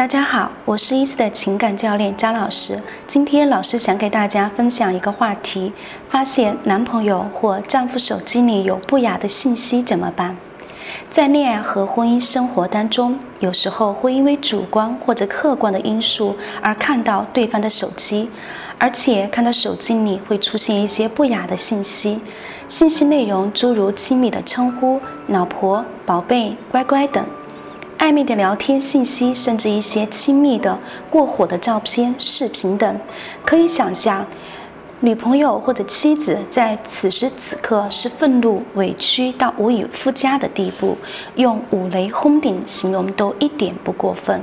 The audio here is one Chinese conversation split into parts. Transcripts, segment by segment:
大家好，我是伊思的情感教练张老师。今天老师想给大家分享一个话题：发现男朋友或丈夫手机里有不雅的信息怎么办？在恋爱和婚姻生活当中，有时候会因为主观或者客观的因素而看到对方的手机，而且看到手机里会出现一些不雅的信息，信息内容诸如亲密的称呼、老婆、宝贝、乖乖等。暧昧的聊天信息，甚至一些亲密的、过火的照片、视频等，可以想象，女朋友或者妻子在此时此刻是愤怒、委屈到无以复加的地步，用五雷轰顶形容都一点不过分。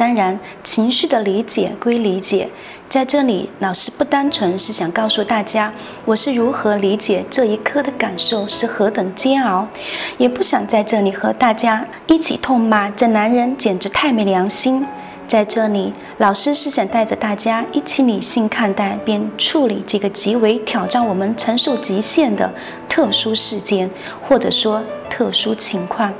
当然，情绪的理解归理解，在这里，老师不单纯是想告诉大家我是如何理解这一刻的感受是何等煎熬，也不想在这里和大家一起痛骂这男人简直太没良心。在这里，老师是想带着大家一起理性看待并处理这个极为挑战我们承受极限的特殊事件，或者说特殊情况。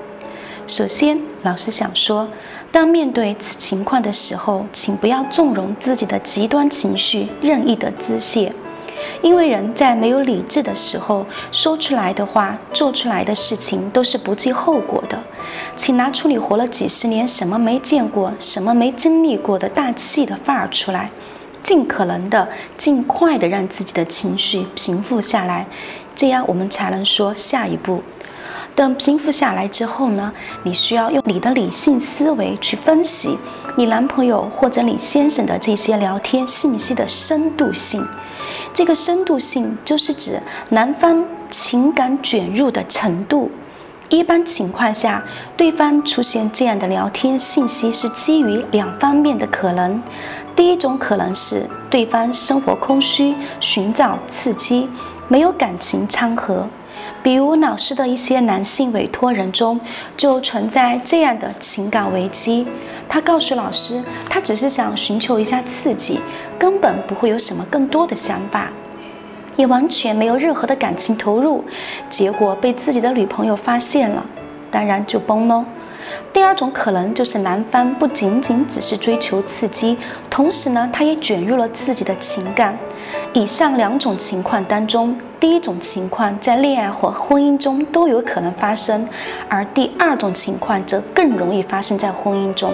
首先，老师想说，当面对此情况的时候，请不要纵容自己的极端情绪，任意的滋泄，因为人在没有理智的时候，说出来的话、做出来的事情都是不计后果的。请拿出你活了几十年什么没见过、什么没经历过的大气的范儿出来，尽可能的、尽快的让自己的情绪平复下来，这样我们才能说下一步。等平复下来之后呢，你需要用你的理性思维去分析你男朋友或者你先生的这些聊天信息的深度性。这个深度性就是指男方情感卷入的程度。一般情况下，对方出现这样的聊天信息是基于两方面的可能。第一种可能是对方生活空虚，寻找刺激，没有感情掺和。比如老师的一些男性委托人中，就存在这样的情感危机。他告诉老师，他只是想寻求一下刺激，根本不会有什么更多的想法，也完全没有任何的感情投入。结果被自己的女朋友发现了，当然就崩喽。第二种可能就是男方不仅仅只是追求刺激，同时呢，他也卷入了自己的情感。以上两种情况当中，第一种情况在恋爱或婚姻中都有可能发生，而第二种情况则更容易发生在婚姻中。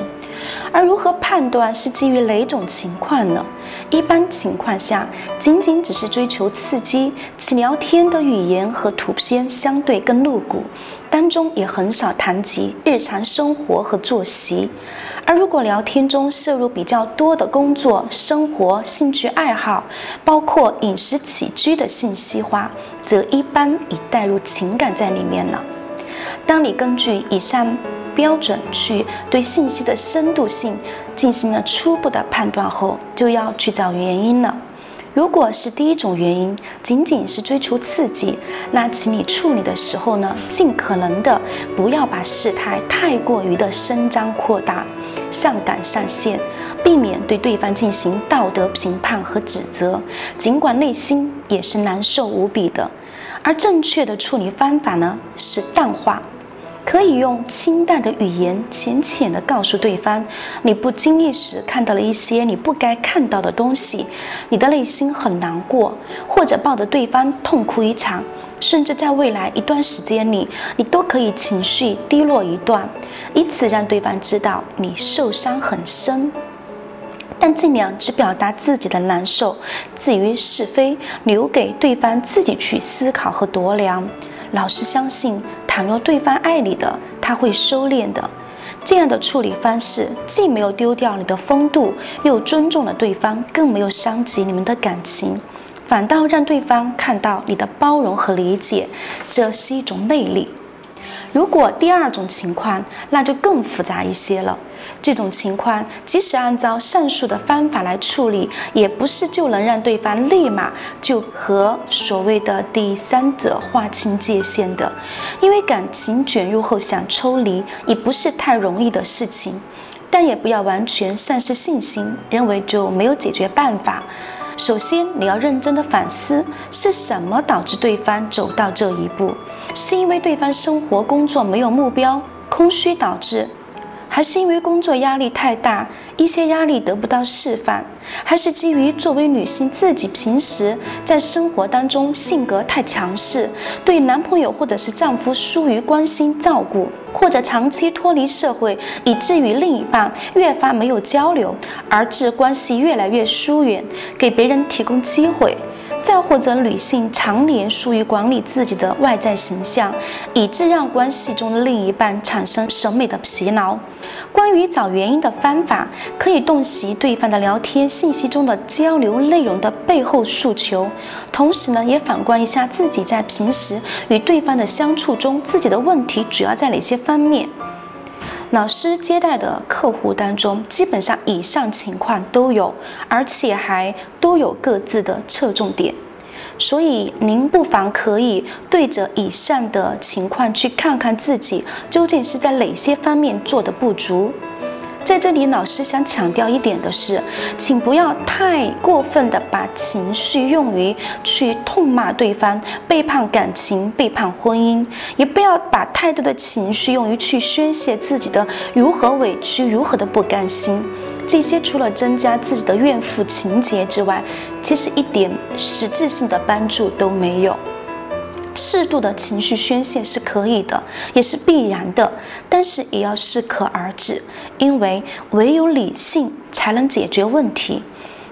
而如何判断是基于哪种情况呢？一般情况下，仅仅只是追求刺激，其聊天的语言和图片相对更露骨，当中也很少谈及日常生活和作息。而如果聊天中摄入比较多的工作、生活、兴趣爱好，包括饮食起居的信息化，则一般已带入情感在里面了。当你根据以上。标准去对信息的深度性进行了初步的判断后，就要去找原因了。如果是第一种原因，仅仅是追求刺激，那请你处理的时候呢，尽可能的不要把事态太过于的伸张扩大，上纲上线，避免对对方进行道德评判和指责，尽管内心也是难受无比的。而正确的处理方法呢，是淡化。可以用清淡的语言，浅浅地告诉对方，你不经意时看到了一些你不该看到的东西，你的内心很难过，或者抱着对方痛哭一场，甚至在未来一段时间里，你都可以情绪低落一段，以此让对方知道你受伤很深。但尽量只表达自己的难受，至于是非，留给对方自己去思考和度量。老师相信。倘若对方爱你的，他会收敛的。这样的处理方式，既没有丢掉你的风度，又尊重了对方，更没有伤及你们的感情，反倒让对方看到你的包容和理解，这是一种魅力。如果第二种情况，那就更复杂一些了。这种情况，即使按照上述的方法来处理，也不是就能让对方立马就和所谓的第三者划清界限的。因为感情卷入后想抽离，也不是太容易的事情。但也不要完全丧失信心，认为就没有解决办法。首先，你要认真的反思，是什么导致对方走到这一步？是因为对方生活工作没有目标，空虚导致？还是因为工作压力太大，一些压力得不到释放，还是基于作为女性自己平时在生活当中性格太强势，对男朋友或者是丈夫疏于关心照顾，或者长期脱离社会，以至于另一半越发没有交流，而致关系越来越疏远，给别人提供机会。再或者，女性常年疏于管理自己的外在形象，以致让关系中的另一半产生审美的疲劳。关于找原因的方法，可以洞悉对方的聊天信息中的交流内容的背后诉求，同时呢，也反观一下自己在平时与对方的相处中，自己的问题主要在哪些方面。老师接待的客户当中，基本上以上情况都有，而且还都有各自的侧重点，所以您不妨可以对着以上的情况去看看自己究竟是在哪些方面做的不足。在这里，老师想强调一点的是，请不要太过分的把情绪用于去痛骂对方、背叛感情、背叛婚姻，也不要把太多的情绪用于去宣泄自己的如何委屈、如何的不甘心。这些除了增加自己的怨妇情节之外，其实一点实质性的帮助都没有。适度的情绪宣泄是可以的，也是必然的，但是也要适可而止，因为唯有理性才能解决问题。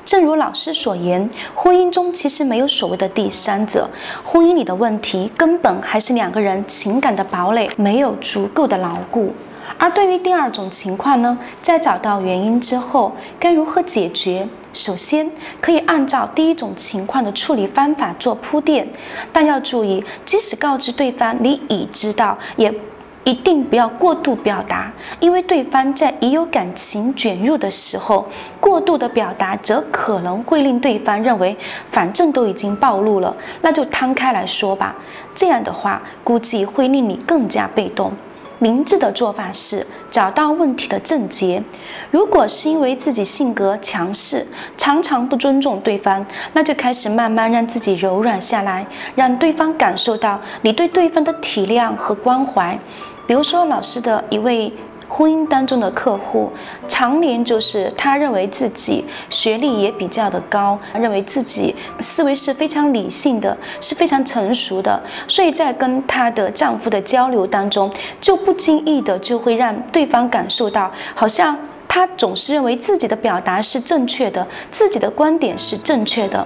正如老师所言，婚姻中其实没有所谓的第三者，婚姻里的问题根本还是两个人情感的堡垒没有足够的牢固。而对于第二种情况呢，在找到原因之后，该如何解决？首先，可以按照第一种情况的处理方法做铺垫，但要注意，即使告知对方你已知道，也一定不要过度表达，因为对方在已有感情卷入的时候，过度的表达则可能会令对方认为，反正都已经暴露了，那就摊开来说吧。这样的话，估计会令你更加被动。明智的做法是找到问题的症结。如果是因为自己性格强势，常常不尊重对方，那就开始慢慢让自己柔软下来，让对方感受到你对对方的体谅和关怀。比如说，老师的一位。婚姻当中的客户，常年就是他认为自己学历也比较的高，认为自己思维是非常理性的，是非常成熟的，所以在跟她的丈夫的交流当中，就不经意的就会让对方感受到，好像她总是认为自己的表达是正确的，自己的观点是正确的。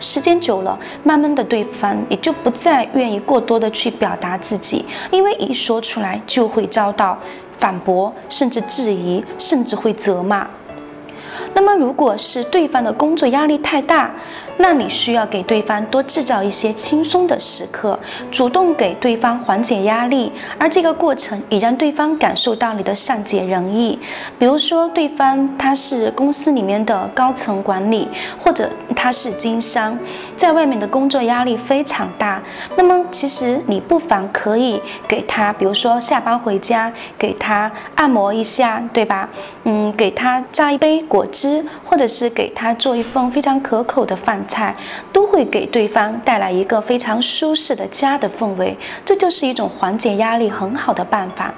时间久了，慢慢的对方也就不再愿意过多的去表达自己，因为一说出来就会遭到。反驳，甚至质疑，甚至会责骂。那么，如果是对方的工作压力太大，那你需要给对方多制造一些轻松的时刻，主动给对方缓解压力，而这个过程也让对方感受到你的善解人意。比如说，对方他是公司里面的高层管理，或者他是经商，在外面的工作压力非常大。那么，其实你不妨可以给他，比如说下班回家给他按摩一下，对吧？嗯，给他榨一杯果汁，或者是给他做一份非常可口的饭。菜都会给对方带来一个非常舒适的家的氛围，这就是一种缓解压力很好的办法。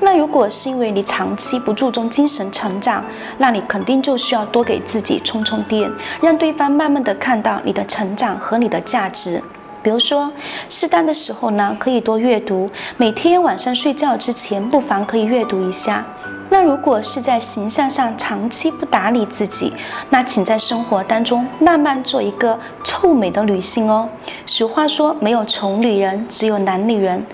那如果是因为你长期不注重精神成长，那你肯定就需要多给自己充充电，让对方慢慢的看到你的成长和你的价值。比如说，适当的时候呢，可以多阅读，每天晚上睡觉之前，不妨可以阅读一下。那如果是在形象上长期不打理自己，那请在生活当中慢慢做一个臭美的女性哦。俗话说，没有丑女人，只有男女人。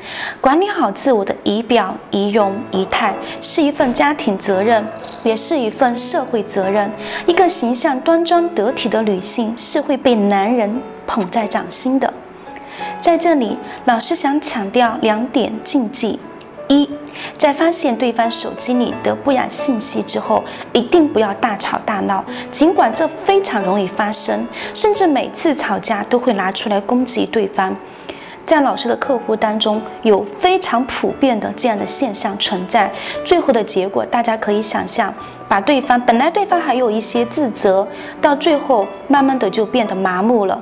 管理好自我的仪表、仪容、仪态，是一份家庭责任，也是一份社会责任。一个形象端庄得体的女性，是会被男人捧在掌心的。在这里，老师想强调两点禁忌：一。在发现对方手机里的不雅信息之后，一定不要大吵大闹，尽管这非常容易发生，甚至每次吵架都会拿出来攻击对方。在老师的客户当中，有非常普遍的这样的现象存在。最后的结果，大家可以想象，把对方本来对方还有一些自责，到最后慢慢的就变得麻木了。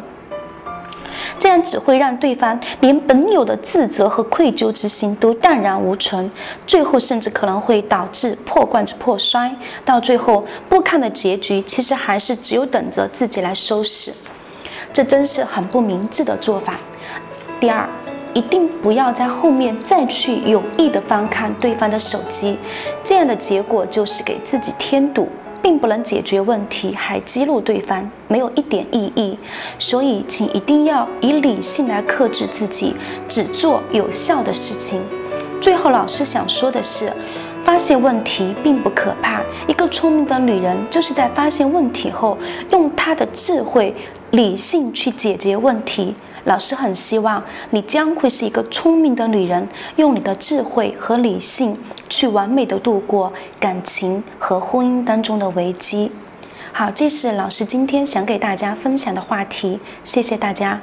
这样只会让对方连本有的自责和愧疚之心都荡然无存，最后甚至可能会导致破罐子破摔，到最后不堪的结局，其实还是只有等着自己来收拾。这真是很不明智的做法。第二，一定不要在后面再去有意的翻看对方的手机，这样的结果就是给自己添堵。并不能解决问题，还激怒对方，没有一点意义。所以，请一定要以理性来克制自己，只做有效的事情。最后，老师想说的是，发现问题并不可怕。一个聪明的女人，就是在发现问题后，用她的智慧、理性去解决问题。老师很希望你将会是一个聪明的女人，用你的智慧和理性去完美的度过感情和婚姻当中的危机。好，这是老师今天想给大家分享的话题，谢谢大家。